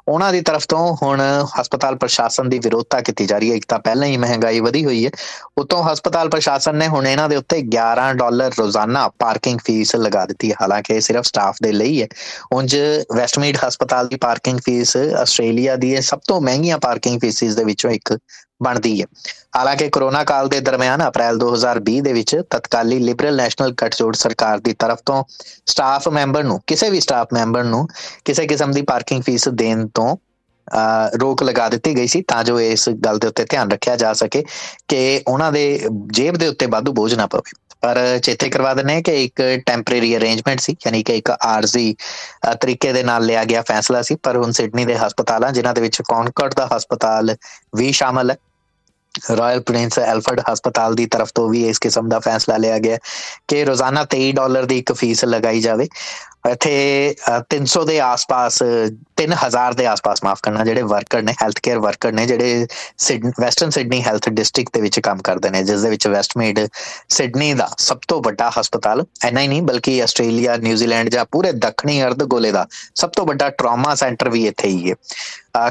S2: ਉਹਨਾਂ ਦੀ ਤਰਫ ਤੋਂ ਹੁਣ ਹਸਪਤਾਲ ਪ੍ਰਸ਼ਾਸਨ ਦੀ ਵਿਰੋਧਤਾ ਕੀਤੀ ਜਾ ਰਹੀ ਹੈ। ਇੱਕ ਤਾਂ ਪਹਿਲਾਂ ਹੀ ਮਹਿੰਗਾਈ ਵਧੀ ਹੋਈ ਹੈ। ਉਤੋਂ ਹਸਪਤਾਲ ਪ੍ਰਸ਼ਾਸਨ ਨੇ ਹੁਣ ਇਹਨਾਂ ਦੇ ਉੱਤੇ 11 ਡਾਲਰ ਰੋਜ਼ਾਨਾ ਪਾਰਕਿੰਗ ਫੀਸ ਲਗਾ ਦਿੱਤੀ ਹੈ। ਹਾਲਾਂਕਿ ਇਹ ਸਿਰਫ ਸਟਾਫ ਦੇ ਲਈ ਹੈ। ਉਂਝ ਵੈਸਟਮੀਡ ਹਸਪਤਾਲ ਦੀ ਪਾਰਕਿੰਗ ਫੀਸ ਆਸਟ੍ਰੇਲੀਆ ਦੀ ਸਭ ਤੋਂ ਮਹਿੰਗੀਆਂ ਪਾਰਕਿੰਗ ਫੀਸਿਸ ਦੇ ਵਿੱਚੋਂ ਇੱਕ ਬਣਦੀ ਹੈ। ਹਾਲਾਂਕਿ ਕਰੋਨਾ ਕਾਲ ਦੇ ਦਰਮਿਆਨ ਅਪ੍ਰੈਲ 2020 ਦੇ ਵਿੱਚ ਤਤਕਾਲੀ ਲਿਬਰਲ ਨੈਸ਼ਨਲ ਗੱਠਜੋੜ ਸਰਕਾਰ ਦੀ ਤਰਫ ਤੋਂ ਸਟਾਫ ਮੈਂਬਰ ਨੂੰ, ਕਿਸੇ ਵੀ ਸਟਾਫ ਮੈਂਬਰ ਨੂੰ ਕਿਸੇ ਕਿਸਮ ਦੀ ਪਾਰਕਿੰਗ ਫੀਸ ਦੇਣ ਤੋਂ ਰੋਕ ਲਗਾ ਦਿੱਤੀ ਗਈ ਸੀ ਤਾਂ ਜੋ ਇਸ ਗੱਲ ਦੇ ਉੱਤੇ ਧਿਆਨ ਰੱਖਿਆ ਜਾ ਸਕੇ ਕਿ ਉਹਨਾਂ ਦੇ ਜੇਬ ਦੇ ਉੱਤੇ ਵਾਧੂ ਬੋਝ ਨਾ ਪਵੇ। ਪਰ ਚੇਤੇ ਕਰਵਾ ਦਿੰਨੇ ਕਿ ਇੱਕ ਟੈਂਪਰੇਰੀ ਅਰੇਂਜਮੈਂਟ ਸੀ, ਯਾਨੀ ਕਿ ਇੱਕ ਆਰਜ਼ੀ ਤਰੀਕੇ ਦੇ ਨਾਲ ਲਿਆ ਗਿਆ ਫੈਸਲਾ ਸੀ, ਪਰ ਹੁਣ ਸਿਡਨੀ ਦੇ ਹਸਪਤਾਲਾਂ, ਜਿਨ੍ਹਾਂ ਦੇ ਵਿੱਚ ਕੌਨਕਰਡ ਦਾ ਹਸਪਤਾਲ ਵੀ ਸ਼ਾਮਲ ਹੈ ਰਾਇਲ ਪ੍ਰਿੰਸ ਐਲਫਰਡ ਹਸਪਤਾਲ ਦੀ ਤਰਫ ਤੋਂ ਵੀ ਇਸ ਕਿਸਮ ਦਾ ਫੈਸਲਾ ਲਿਆ ਗਿਆ ਕਿ ਰੋਜ਼ਾਨਾ 23 ਡਾਲਰ ਦੀ ਇੱਕ ਫੀਸ ਲਗਾਈ ਜਾਵੇ। ਇੱਥੇ 300 ਦੇ ਆਸ-ਪਾਸ 3000 ਦੇ ਆਸ-ਪਾਸ ਮਾਫ ਕਰਨਾ, ਜਿਹੜੇ ਵਰਕਰ ਨੇ ਹੈਲਥ ਕੇਅਰ ਵਰਕਰ ਨੇ, ਜਿਹੜੇ ਵੈਸਟਰਨ ਸਿਡਨੀ ਹੈਲਥ ਡਿਸਟ੍ਰਿਕਟ ਦੇ ਵਿੱਚ ਕੰਮ ਕਰਦੇ ਨੇ, ਜਿਸ ਦੇ ਵਿੱਚ ਵੈਸਟਮੀਡ ਸਿਡਨੀ ਦਾ ਸਭ ਤੋਂ ਵੱਡਾ ਹਸਪਤਾਲ ਐਨਾ ਹੀ ਨਹੀਂ, ਬਲਕਿ ਆਸਟ੍ਰੇਲੀਆ ਨਿਊਜ਼ੀਲੈਂਡ ਜਾਂ ਪੂਰੇ ਦੱਖਣੀ ਅਰਧ ਗੋਲੇ ਦਾ ਸਭ ਤੋਂ ਵੱਡਾ ਟਰਾਮਾ ਸੈਂਟਰ ਵੀ ਇੱਥੇ ਹੀ ਹੈ।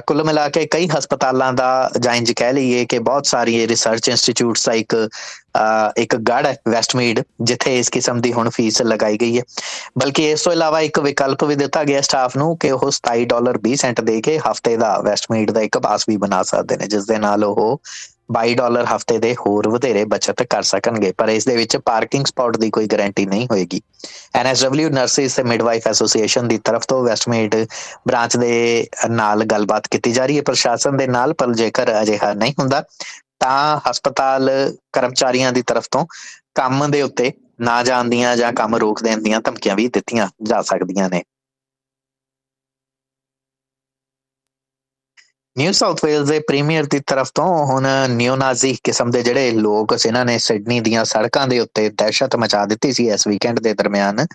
S2: ਕੁੱਲ ਮਿਲਾ ਕੇ ਕਈ ਹਸਪਤਾਲਾਂ ਦਾ ਜਾਂ ਇੰਜ ਕਹਿ ਲਈਏ ਕਿ ਬਹੁਤ ਸਾਰੀ ਰਿਸਰਚ ਇੰਸਟੀਚਿਊਟਸ ਦਾ ਇੱਕ ਇੱਕ ਗੜ ਹੈ ਵੈਸਟਮੀਡ ਜਿੱਥੇ ਇਸ ਕਿਸਮ ਦੀ ਹੁਣ ਫੀਸ ਲਗਾਈ ਗਈ ਹੈ। ਬਲਕਿ ਇਸ ਤੋਂ ਇਲਾਵਾ ਇੱਕ ਵਿਕਲਪ ਵੀ ਦਿੱਤਾ ਗਿਆ ਸਟਾਫ ਨੂੰ ਕਿ ਉਹ 27 ਡਾਲਰ 20 ਸੈਂਟ ਦੇ ਕੇ ਹਫ਼ਤੇ ਦਾ ਵੈਸਟਮੀਡ ਦਾ ਇੱਕ ਪਾਸ ਵੀ ਬਣਾ ਸਕਦੇ ਨੇ ਜਿਸ ਦੇ ਨਾਲ ਉਹ 22 ਡਾਲਰ ਹਫ਼ਤੇ ਦੇ ਹੋਰ ਵਧੇਰੇ ਬਚਤ ਕਰ ਸਕਣਗੇ। ਪਰ ਇਸ ਦੇ ਵਿੱਚ ਪਾਰਕਿੰਗ ਸਪੌਟ ਦੀ ਕੋਈ ਗਾਰੰਟੀ ਨਹੀਂ ਹੋਏਗੀ। ਐਨਐਸਡਬਲਯੂ ਨਰਸਿਸ ਤੇ ਮਿਡਵਾਈਫ ਐਸੋਸੀਏਸ਼ਨ ਦੀ ਤਰਫ ਤੋਂ ਵੈਸਟਮੀਡ ਬ੍ਰਾਂਚ ਦੇ ਨਾਲ ਗੱਲਬਾਤ ਕੀਤੀ ਜਾ ਰਹੀ ਹੈ। ਪ੍ਰਸ਼ਾਸਨ ਦੇ ਨਾਲ ਪਰ ਜੇਕਰ ਅਜਿਹਾ ਨਹੀਂ ਹੁੰਦਾ, ਤਾਂ ਹਸਪਤਾਲ ਕਰਮਚਾਰੀਆਂ ਦੀ ਤਰਫ ਤੋਂ ਕੰਮ ਦੇ ਉੱਤੇ ਨਾ ਜਾਂਦੀਆਂ ਜਾਂ ਕੰਮ ਰੋਕ ਦੇਣ ਦੀਆਂ ਧਮਕੀਆਂ ਵੀ ਦਿੱਤੀਆਂ ਜਾ ਸਕਦੀਆਂ ਨੇ। ਨਿਊ ਸਾਊਥ ਵੇਲਜ਼ ਦੇ ਪ੍ਰੀਮੀਅਰ ਦੀ ਤਰਫ ਤੋਂ ਹੁਣ ਨਿਓਨਾਜ਼ੀ ਕਿਸਮ ਦੇ ਜਿਹੜੇ ਲੋਕ ਜਿਨ੍ਹਾਂ ਨੇ ਸਿਡਨੀ ਦੀਆਂ ਸੜਕਾਂ ਦੇ ਉੱਤੇ ਦਹਿਸ਼ਤ ਮਚਾ ਦਿੱਤੀ ਸੀ ਇਸ ਵੀਕਐਂਡ ਦੇ ਦਰਮਿਆਨ।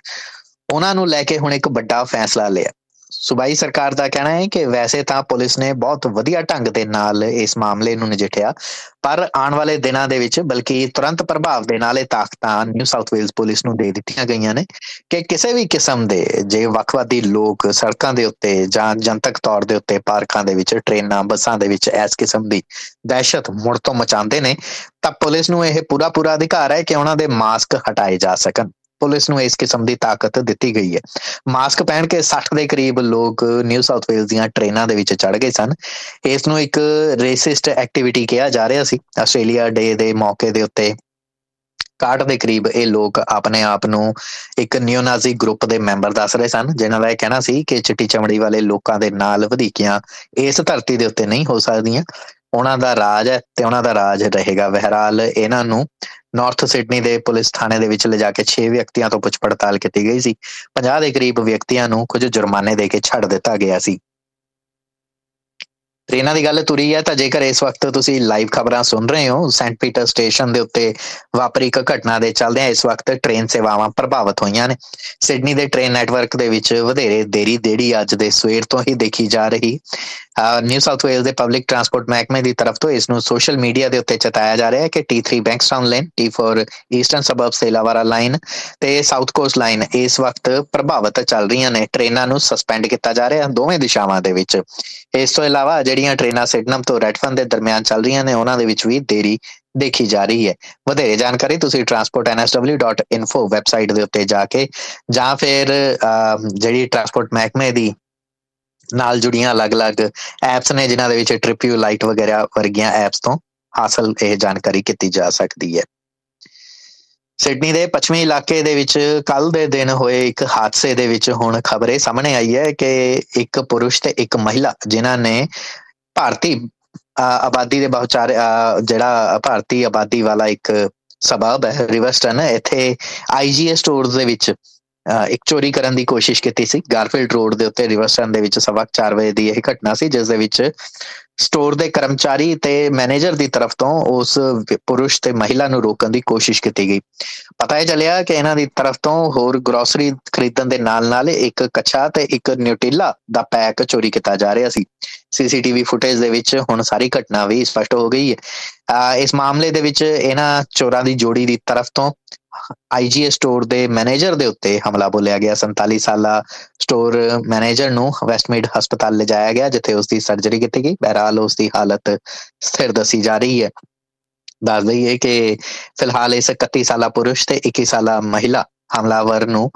S2: ਉਹਨਾਂ ਨੂੰ ਲੈ ਕੇ ਹੁਣ ਇੱਕ ਵੱਡਾ ਫੈਸਲਾ ਲਿਆ। ਸੂਬਾਈ ਸਰਕਾਰ ਦਾ ਕਹਿਣਾ ਹੈ ਕਿ ਵੈਸੇ ਤਾਂ ਪੁਲਿਸ ਨੇ ਬਹੁਤ ਵਧੀਆ ਢੰਗ ਦੇ ਨਾਲ ਇਸ ਮਾਮਲੇ ਨੂੰ ਨਜਿੱਠਿਆ, ਪਰ ਆਉਣ ਵਾਲੇ ਦਿਨਾਂ ਦੇ ਵਿੱਚ, ਬਲਕਿ ਤੁਰੰਤ ਪ੍ਰਭਾਵ ਦੇ ਨਾਲ ਇਹ ਤਾਕਤਾਂ ਨਿਊ ਸਾਊਥ ਵੇਲਜ਼ ਪੁਲਿਸ ਨੂੰ ਦੇ ਦਿੱਤੀਆਂ ਗਈਆਂ ਨੇ ਕਿ ਕਿਸੇ ਵੀ ਕਿਸਮ ਦੇ, ਜੇ ਵੱਖਵਾਦੀ ਲੋਕ ਸੜਕਾਂ ਦੇ ਉੱਤੇ ਜਾਂ ਜਨਤਕ ਤੌਰ ਦੇ ਉੱਤੇ ਪਾਰਕਾਂ ਦੇ ਵਿੱਚ, ਟ੍ਰੇਨਾਂ, ਬੱਸਾਂ ਦੇ ਵਿੱਚ ਇਸ ਕਿਸਮ ਦੀ ਦਹਿਸ਼ਤ ਮੁੜ ਤੋਂ ਮਚਾਉਂਦੇ ਨੇ, ਤਾਂ ਪੁਲਿਸ ਨੂੰ ਇਹ ਪੂਰਾ ਪੂਰਾ ਅਧਿਕਾਰ ਹੈ ਕਿ ਉਹਨਾਂ ਦੇ ਮਾਸਕ ਹਟਾਏ ਜਾ ਸਕਣ। ਪੁਲਿਸ ਨੂੰ ਇਸ ਕਿਸਮ ਦੀ ਤਾਕਤ ਦਿੱਤੀ ਗਈ ਹੈ। ਮਾਸਕ ਪਹਿਨ ਕੇ 60 ਦੇ ਕਰੀਬ ਲੋਕ ਨਿਊ ਸਾਊਥ ਵੇਲਜ਼ ਦੀਆਂ ਟ੍ਰੇਨਾਂ ਦੇ ਵਿੱਚ ਚੜ ਗਏ ਸਨ। ਇਸ ਨੂੰ ਇੱਕ ਰੇਸਿਸਟ ਐਕਟੀਵਿਟੀ ਕਿਹਾ ਜਾ ਰਿਹਾ ਸੀ। ਆਸਟ੍ਰੇਲੀਆ ਡੇ ਦੇ ਮੌਕੇ ਦੇ ਉੱਤੇ ਕਾਟ ਦੇ ਕਰੀਬ ਇਹ ਲੋਕ ਆਪਣੇ ਆਪ ਨੂੰ ਇੱਕ ਨਿਓਨਾਜ਼ੀ ਗਰੁੱਪ ਦੇ ਮੈਂਬਰ ਦੱਸ ਰਹੇ ਸਨ, ਜਿਨ੍ਹਾਂ ਦਾ ਇਹ ਕਹਿਣਾ ਸੀ ਕਿ ਚਿੱਟੀ ਚਮੜੀ ਵਾਲੇ ਲੋਕਾਂ ਦੇ ਨਾਲ ਵਧੇਕੀਆਂ ਇਸ ਧਰਤੀ ਦੇ ਉੱਤੇ ਨਹੀਂ ਹੋ ਸਕਦੀਆਂ। ਉਹਨਾਂ ਦਾ ਰਾਜ ਹੈ ਤੇ ਉਹਨਾਂ ਦਾ ਰਾਜ ਰਹੇਗਾ। ਬਹਿਰਾਲ ਇਹਨਾਂ ਨੂੰ ਨਾਰਥ ਸਿਡਨੀ ਦੇ ਪੁਲਿਸ ਥਾਣੇ ਦੇ ਵਿੱਚ ਲਿਜਾ ਕੇ 6 ਵਿਅਕਤੀਆਂ ਤੋਂ ਪੁੱਛ ਪੜਤਾਲ ਕੀਤੀ ਗਈ ਸੀ। 50 ਦੇ ਕਰੀਬ ਵਿਅਕਤੀਆਂ ਨੂੰ ਕੁਝ ਜੁਰਮਾਨੇ ਦੇ ਕੇ ਛੱਡ ਦਿੱਤਾ ਗਿਆ ਸੀ। ਟ੍ਰੇਨਾਂ ਦੀ ਗੱਲ ਤੁਰੀ ਹੈ ਤਾਂ ਜੇਕਰ ਇਸ ਵਕਤ ਤੁਸੀਂ ਲਾਈਵ ਖਬਰਾਂ ਸੁਣ ਰਹੇ ਹੋ ਸੈਂਟ ਪੀਟਰ ਸਟੇਸ਼ਨ ਦੇ ਉੱਤੇ ਵਾਪਰੀ ਇੱਕ ਘਟਨਾ ਦੇ ਚੱਲਦੇ ਆ ਇਸ ਵਕਤ ਟ੍ਰੇਨ ਸੇਵਾਵਾਂ ਪ੍ਰਭਾਵਿਤ ਹੋਈਆਂ ਨੇ। ਸਿਡਨੀ ਦੇ ਟ੍ਰੇਨ ਨੈਟਵਰਕ ਦੇ ਵਿੱਚ ਵਧੇਰੇ ਦੇਰੀ ਦੇੜੀ ਅੱਜ ਦੇ ਸਵੇਰ ਤੋਂ ਹੀ ਦੇਖੀ ਜਾ ਰਹੀ ਨਿਊ ਸਾਊਥ ਵੇਲਜ਼ ਦੇ ਪਬਲਿਕ ਟਰਾਂਸਪੋਰਟ ਮਹਿਕਮੇ ਦੀ ਤਰਫ ਤੋਂ ਇਸ ਨੂੰ ਸੋਸ਼ਲ ਮੀਡੀਆ ਦੇ ਉੱਤੇ ਚਤਾਇਆ ਜਾ ਰਿਹਾ ਹੈ ਕਿ T3 Bankstown line T4 eastern suburbs ਦੇ ਲਾਵਾਰਾ ਲਾਈਨ ਤੇ ਸਾਊਥ ਕੋਸਟ ਲਾਈਨ ਇਸ ਵਕਤ ਪ੍ਰਭਾਵਿਤ ਚੱਲ ਰਹੀਆਂ ਨੇ। ਟ੍ਰੇਨਾਂ ਨੂੰ ਸਸਪੈਂਡ ਕੀਤਾ ਜਾ ਰਿਹਾ ਦੋਵੇਂ ਦਿਸ਼ਾਵਾਂ ਦੇ ਵਿੱਚ। ਇਸ ਤੋਂ ਇਲਾਵਾ ਜਿਹੜੀਆਂ ਟ੍ਰੇਨਾਂ ਸਿਡਨਮ ਤੋਂ ਰੈਡਫਨ ਦੇ ਦਰਮਿਆਨ ਚੱਲ ਰਹੀਆਂ ਨੇ, ਉਹਨਾਂ ਦੇ ਵਿੱਚ ਵੀ ਦੇਰੀ ਦੇਖੀ ਜਾ ਰਹੀ ਹੈ। ਵਧੇਰੇ ਜਾਣਕਾਰੀ ਤੁਸੀਂ transportnsw.info ਵੈਬਸਾਈਟ ਦੇ ਉੱਤੇ ਜਾ ਕੇ ਜਾਂ ਫਿਰ ਜਿਹੜੀ ਟਰਾਂਸਪੋਰਟ ਮਹਿਕਮੇ ਦੀ ਨਾਲ ਜੁੜੀਆਂ ਅਲੱਗ-ਅਲੱਗ ਐਪਸ ਨੇ, ਜਿਨ੍ਹਾਂ ਦੇ ਵਿੱਚ ਟ੍ਰਿਪਿਊ ਲਾਈਟ ਵਗੈਰਾ ਵਰਗੀਆਂ ਐਪਸ ਤੋਂ ਹਾਸਲ ਇਹ ਜਾਣਕਾਰੀ ਕੀਤੀ ਜਾ ਸਕਦੀ ਹੈ। ਸਿਡਨੀ ਦੇ ਪੱਛਮੀ ਇਲਾਕੇ ਦੇ ਵਿੱਚ ਕੱਲ ਦੇ ਦਿਨ ਹੋਏ ਇੱਕ ਹਾਦਸੇ ਦੇ ਵਿੱਚ ਹੁਣ ਖਬਰੇ ਸਾਹਮਣੇ ਆਈ ਹੈ ਕਿ ਇੱਕ ਪੁਰਸ਼ ਤੇ ਇੱਕ ਮਹਿਲਾ, ਜਿਨ੍ਹਾਂ ਨੇ ਭਾਰਤੀ ਆਬਾਦੀ ਦੇ ਬਹੁਚਾਰ ਜਿਹੜਾ ਭਾਰਤੀ ਆਬਾਦੀ ਵਾਲਾ ਇੱਕ ਸਬਬ ਹੈ ਰਿਵਰਸਟਨ ਇੱਥੇ ਆਈਜੀਏ ਸਟੋਰਸ ਦੇ ਵਿੱਚ ਇੱਕ ਚੋਰੀ ਕਰਨ ਦੀ ਕੋਸ਼ਿਸ਼ ਕੀਤੀ ਸੀ। ਗਾਰਫੀਲਡ ਰੋਡ ਦੇ ਉੱਤੇ ਰਿਵਰਸਟਨ ਦੇ ਵਿੱਚ ਸਵਾ 4 ਵਜੇ ਦੀ ਇਹ ਘਟਨਾ ਸੀ, ਜਿਸ ਦੇ ਵਿੱਚ ਸਟੋਰ ਦੇ ਕਰਮਚਾਰੀ ਤੇ ਮੈਨੇਜਰ ਦੀ ਤਰਫ ਤੋਂ ਉਸ ਪੁਰਸ਼ ਤੇ ਮਹਿਲਾ ਨੂੰ ਰੋਕਣ ਦੀ ਕੋਸ਼ਿਸ਼ ਕੀਤੀ ਗਈ। ਪਤਾ ਹੈ ਚੱਲਿਆ ਕਿ ਇਹਨਾਂ ਦੀ ਤਰਫ ਤੋਂ ਹੋਰ ਗਰੋਸਰੀ ਖਰੀਦਣ ਦੇ ਨਾਲ-ਨਾਲ ਇੱਕ ਕੱਚਾ ਤੇ ਇੱਕ ਨਿਊਟਿਲਾ ਦਾ ਪੈਕ ਚੋਰੀ ਕੀਤਾ ਜਾ ਰਿਹਾ ਸੀ। ਸੀਸੀਟੀਵੀ ਫੁਟੇਜ ਦੇ ਵਿੱਚ ਹੁਣ ਸਾਰੀ ਘਟਨਾ ਵੀ ਸਪਸ਼ਟ ਹੋ ਗਈ ਹੈ। ਇਸ ਮਾਮਲੇ ਦੇ ਵਿੱਚ ਇਹਨਾਂ ਚੋਰਾਂ ਦੀ ਜੋੜੀ ਦੀ ਤਰਫ ਤੋਂ ਆਈਜੀਐਸ ਸਟੋਰ ਦੇ ਮੈਨੇਜਰ ਦੇ ਉੱਤੇ ਹਮਲਾ ਬੋਲਿਆ ਗਿਆ। 47 ਸਾਲਾ ਸਟੋਰ ਮੈਨੇਜਰ ਨੂੰ ਵੈਸਟਮੀਡ ਹਸਪਤਾਲ ਲਿਜਾਇਆ ਗਿਆ, ਜਿੱਥੇ ਉਸ ਦੀ ਸਰਜਰੀ ਕੀਤੀ ਗਈ। ਬਹਿਰਾਲ ਉਸ ਦੀ ਹਾਲਤ ਸਥਿਰ ਦੱਸੀ ਜਾ ਰਹੀ ਹੈ। ਦੱਸ ਦਈਏ ਕਿ ਫਿਲਹਾਲ ਇਸ 31 ਸਾਲਾ ਪੁਰਸ਼ ਤੇ 21 ਸਾਲਾ ਮਹਿਲਾ ਹਮਲਾਵਰ ਨੂੰ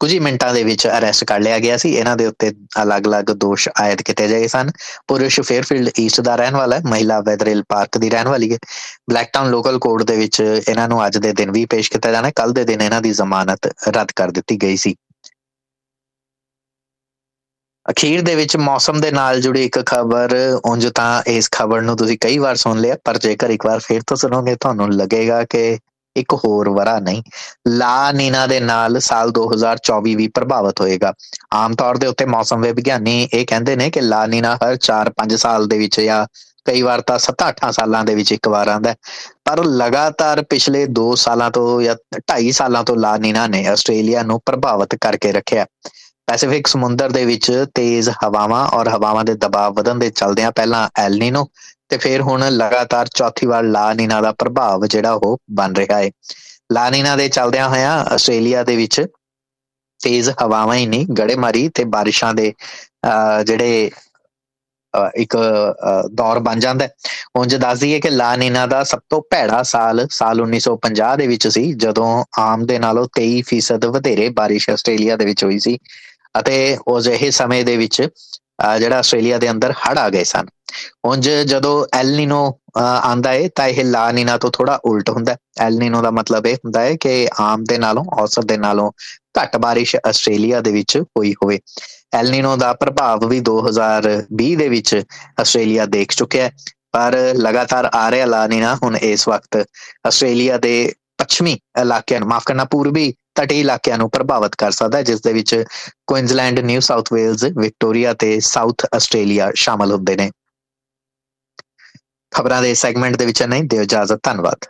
S2: ਕੁਝ ਹੀ ਮਿੰਟਾਂ ਦੇ ਵਿੱਚ ਅਰੈਸਟ ਕਰ ਲਿਆ ਗਿਆ ਸੀ। ਇਹਨਾਂ ਦੇ ਉੱਤੇ ਅਲੱਗ-ਅਲੱਗ ਦੋਸ਼ ਆਇਦ ਕੀਤੇ ਗਏ ਸਨ। ਪੁਰਸ਼ ਫੇਅਰਫੀਲਡ ਈਸਟ ਦਾ ਰਹਿਣ ਵਾਲਾ ਹੈ। ਮਹਿਲਾ ਵੈਦਰੇਲ ਪਾਰਕ ਦੀ ਰਹਿਣ ਵਾਲੀ ਹੈ। ਬਲੈਕਟਾਊਨ ਲੋਕਲ ਕੋਰਟ ਦੇ ਵਿੱਚ ਇਹਨਾਂ ਨੂੰ ਅੱਜ ਦੇ ਦਿਨ ਵੀ ਪੇਸ਼ ਕੀਤਾ ਜਾਣਾ ਕੱਲ ਦੇ ਦਿਨ ਇਹਨਾਂ ਦੀ ਜ਼ਮਾਨਤ ਰੱਦ ਕਰ ਦਿੱਤੀ ਗਈ ਸੀ। ਅਖੀਰ ਦੇ ਵਿੱਚ ਮੌਸਮ ਦੇ ਨਾਲ ਜੁੜੀ ਇੱਕ ਖਬਰ, ਉਂਝ ਤਾਂ ਇਸ ਖਬਰ ਨੂੰ ਤੁਸੀਂ ਕਈ ਵਾਰ ਸੁਣ ਲਿਆ, ਪਰ ਜੇਕਰ ਇੱਕ ਵਾਰ ਫੇਰ ਤੋਂ ਸੁਣੋਗੇ, ਤੁਹਾਨੂੰ ਲੱਗੇਗਾ ਕਿ ਇੱਕ ਹੋਰ ਵਰਾ ਨਹੀਂ। ਲਾ ਨੀਨਾ ਦੇ ਨਾਲ ਸਾਲ 2024 ਵੀ ਪ੍ਰਭਾਵਿਤ ਹੋਏਗਾ। ਆਮ ਤੌਰ ਦੇ ਉੱਤੇ ਮੌਸਮ ਵਿਗਿਆਨੀ ਇਹ ਕਹਿੰਦੇ ਨੇ ਕਿ ਲਾ ਨੀਨਾ ਹਰ 4-5 ਸਾਲ ਦੇ ਵਿੱਚ ਜਾਂ ਕਈ ਵਾਰ ਤਾਂ 7-8 ਸਾਲਾਂ ਦੇ ਵਿੱਚ ਇੱਕ ਵਾਰ ਆਉਂਦਾ ਪਰ ਲਗਾਤਾਰ ਪਿਛਲੇ 2 ਸਾਲਾਂ ਤੋਂ ਜਾਂ 2.5 ਸਾਲਾਂ ਤੋਂ ਲਾ ਨੀਨਾ ਨੇ ਆਸਟ੍ਰੇਲੀਆ ਨੂੰ ਪ੍ਰਭਾਵਿਤ ਕਰਕੇ ਰੱਖਿਆ। ਪੈਸੀਫਿਕ ਸਮੁੰਦਰ ਦੇ ਵਿੱਚ ਤੇਜ਼ ਹਵਾਵਾਂ ਔਰ ਹਵਾਵਾਂ ਦੇ ਦਬਾਅ ਵਧਣ ਦੇ ਚਲਦਿਆਂ ਪਹਿਲਾਂ ਐਲ ਨੀਨੋ ਤੇ ਫਿਰ ਹੁਣ ਲਗਾਤਾਰ ਚੌਥੀ ਵਾਰ ਲਾ ਨੀਨਾ ਦਾ ਪ੍ਰਭਾਵ ਜਿਹੜਾ ਉਹ ਬਣ ਰਿਹਾ ਹੈ ਲਾ ਨੀਨਾ ਦੇ ਚੱਲਦਿਆਂ ਹੋਇਆਂ ਆਸਟ੍ਰੇਲੀਆ ਦੇ ਵਿੱਚ ਤੇਜ਼ ਹਵਾਵਾਂ ਹੀ ਨਹੀਂ ਗੜੇਮਾਰੀ ਤੇ ਬਾਰਿਸ਼ਾਂ ਦੇ ਜਿਹੜੇ ਇੱਕ ਦੌਰ ਬਣ ਜਾਂਦਾ ਉਂਝ ਦੱਸ ਦਈਏ ਕਿ ਲਾ ਨੀਨਾ ਦਾ ਸਭ ਤੋਂ ਭੈੜਾ ਸਾਲ ਸਾਲ 1950 ਦੇ ਵਿੱਚ ਸੀ, ਜਦੋਂ ਆਮ ਦੇ ਨਾਲੋਂ 23% ਵਧੇਰੇ ਬਾਰਿਸ਼ ਆਸਟ੍ਰੇਲੀਆ ਦੇ ਵਿੱਚ ਹੋਈ ਸੀ। ਅਤੇ ਉਸ ਇਹ ਸਮੇਂ ਦੇ ਵਿੱਚ ਜਿਹੜਾ ਆਸਟ੍ਰੇਲੀਆ ਦੇ ਅੰਦਰ ਹੜ ਆ ਗਏ ਸਨ। ਉਂਝ ਜਦੋਂ ਐਲ ਨੀਨੋ ਆਂਦਾ ਹੈ ਤਾਂ ਇਹ ਲਾ ਨੀਨਾ ਤੋਂ ਥੋੜਾ ਉਲਟ ਹੁੰਦਾ ਐਲ ਨੀਨੋ ਦਾ ਮਤਲਬ ਇਹ ਹੁੰਦਾ ਹੈ ਕਿ ਆਮ ਦੇ ਨਾਲੋਂ, ਔਸਤ ਦੇ ਨਾਲੋਂ ਘੱਟ ਬਾਰਿਸ਼ ਆਸਟ੍ਰੇਲੀਆ ਦੇ ਵਿੱਚ ਹੋਈ ਹੋਵੇ। ਐਲ ਨੀਨੋ ਦਾ ਪ੍ਰਭਾਵ ਵੀ 2020 ਦੇ ਵਿੱਚ ਆਸਟ੍ਰੇਲੀਆ ਦੇਖ ਚੁੱਕਿਆ ਪਰ ਲਗਾਤਾਰ ਆ ਰਿਹਾ ਲਾ ਨੀਨਾ ਹੁਣ ਇਸ ਵਕਤ ਆਸਟ੍ਰੇਲੀਆ ਦੇ ਪੱਛਮੀ ਇਲਾਕਿਆਂ ਨੂੰ, ਮਾਫ ਕਰਨਾ, ਪੂਰਬੀ ਤਟੀ ਇਲਾਕਿਆਂ ਨੂੰ ਪ੍ਰਭਾਵਿਤ ਕਰ ਸਕਦਾ ਹੈ, ਜਿਸ ਦੇ ਵਿੱਚ Queensland, New South Wales, Victoria ਤੇ ਸਾਊਥ ਆਸਟ੍ਰੇਲੀਆ ਸ਼ਾਮਲ ਹੁੰਦੇ ਨੇ। ਖਬਰਾਂ ਦੇ ਸੈਗਮੈਂਟ ਦੇ ਵਿੱਚ ਨਹੀਂ ਦਿਓ ਇਜਾਜ਼ਤ, ਧੰਨਵਾਦ।